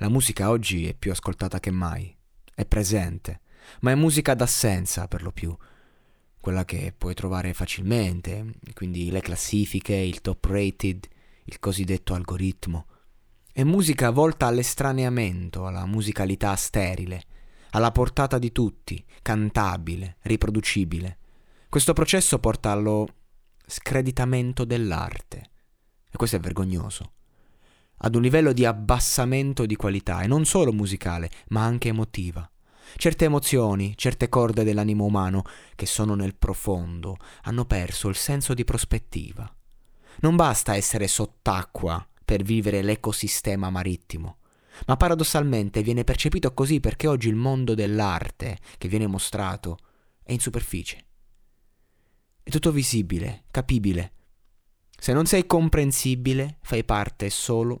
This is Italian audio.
La musica oggi è più ascoltata che mai, è presente, ma è musica d'assenza per lo più, quella che puoi trovare facilmente, quindi le classifiche, il top rated, il cosiddetto algoritmo. È musica volta all'estraneamento, alla musicalità sterile, alla portata di tutti, cantabile, riproducibile. Questo processo porta allo screditamento dell'arte. E questo è vergognoso ad un livello di abbassamento di qualità, e non solo musicale, ma anche emotiva. Certe emozioni, certe corde dell'animo umano, che sono nel profondo, hanno perso il senso di prospettiva. Non basta essere sott'acqua per vivere l'ecosistema marittimo, ma paradossalmente viene percepito così perché oggi il mondo dell'arte che viene mostrato è in superficie. È tutto visibile, capibile. Se non sei comprensibile, fai parte solo